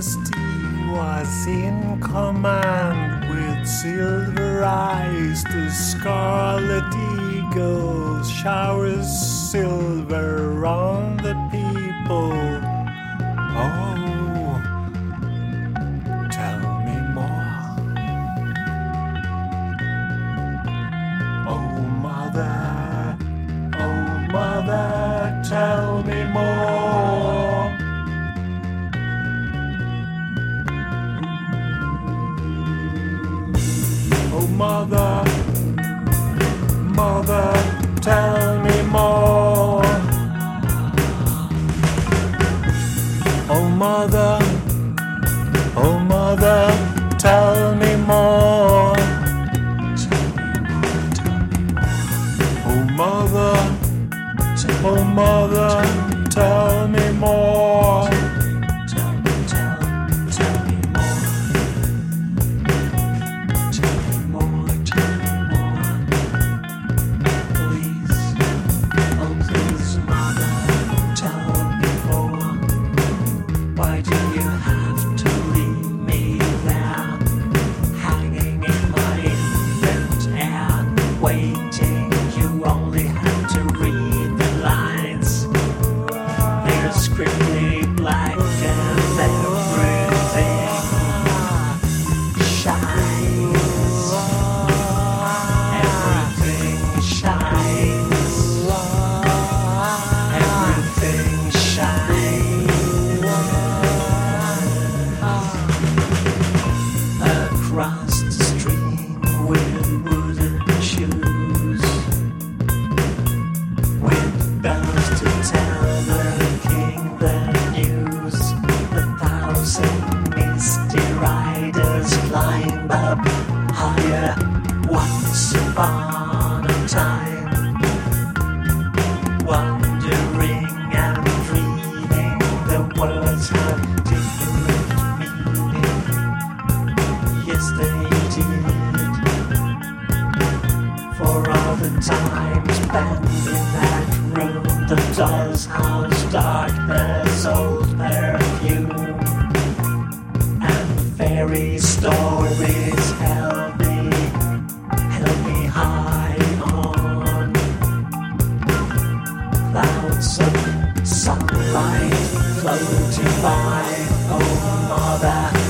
Majesty was in command with silver eyes. The scarlet eagle showers silver on the people. Oh, tell me more. Oh, mother, oh, mother, tell me more. Mother, mother, tell me more. Oh, mother, oh, mother, tell me more. Oh, mother, oh, mother, waiting? You only have to read the lines. They're misty riders climb up higher. Once upon a time, wondering and dreaming, the words different meaning. Yes, they did. For all the times spent in that room, the doll's house, darkness, old perfume, stories held me, me high on clouds of sunlight floating by. Oh, mother,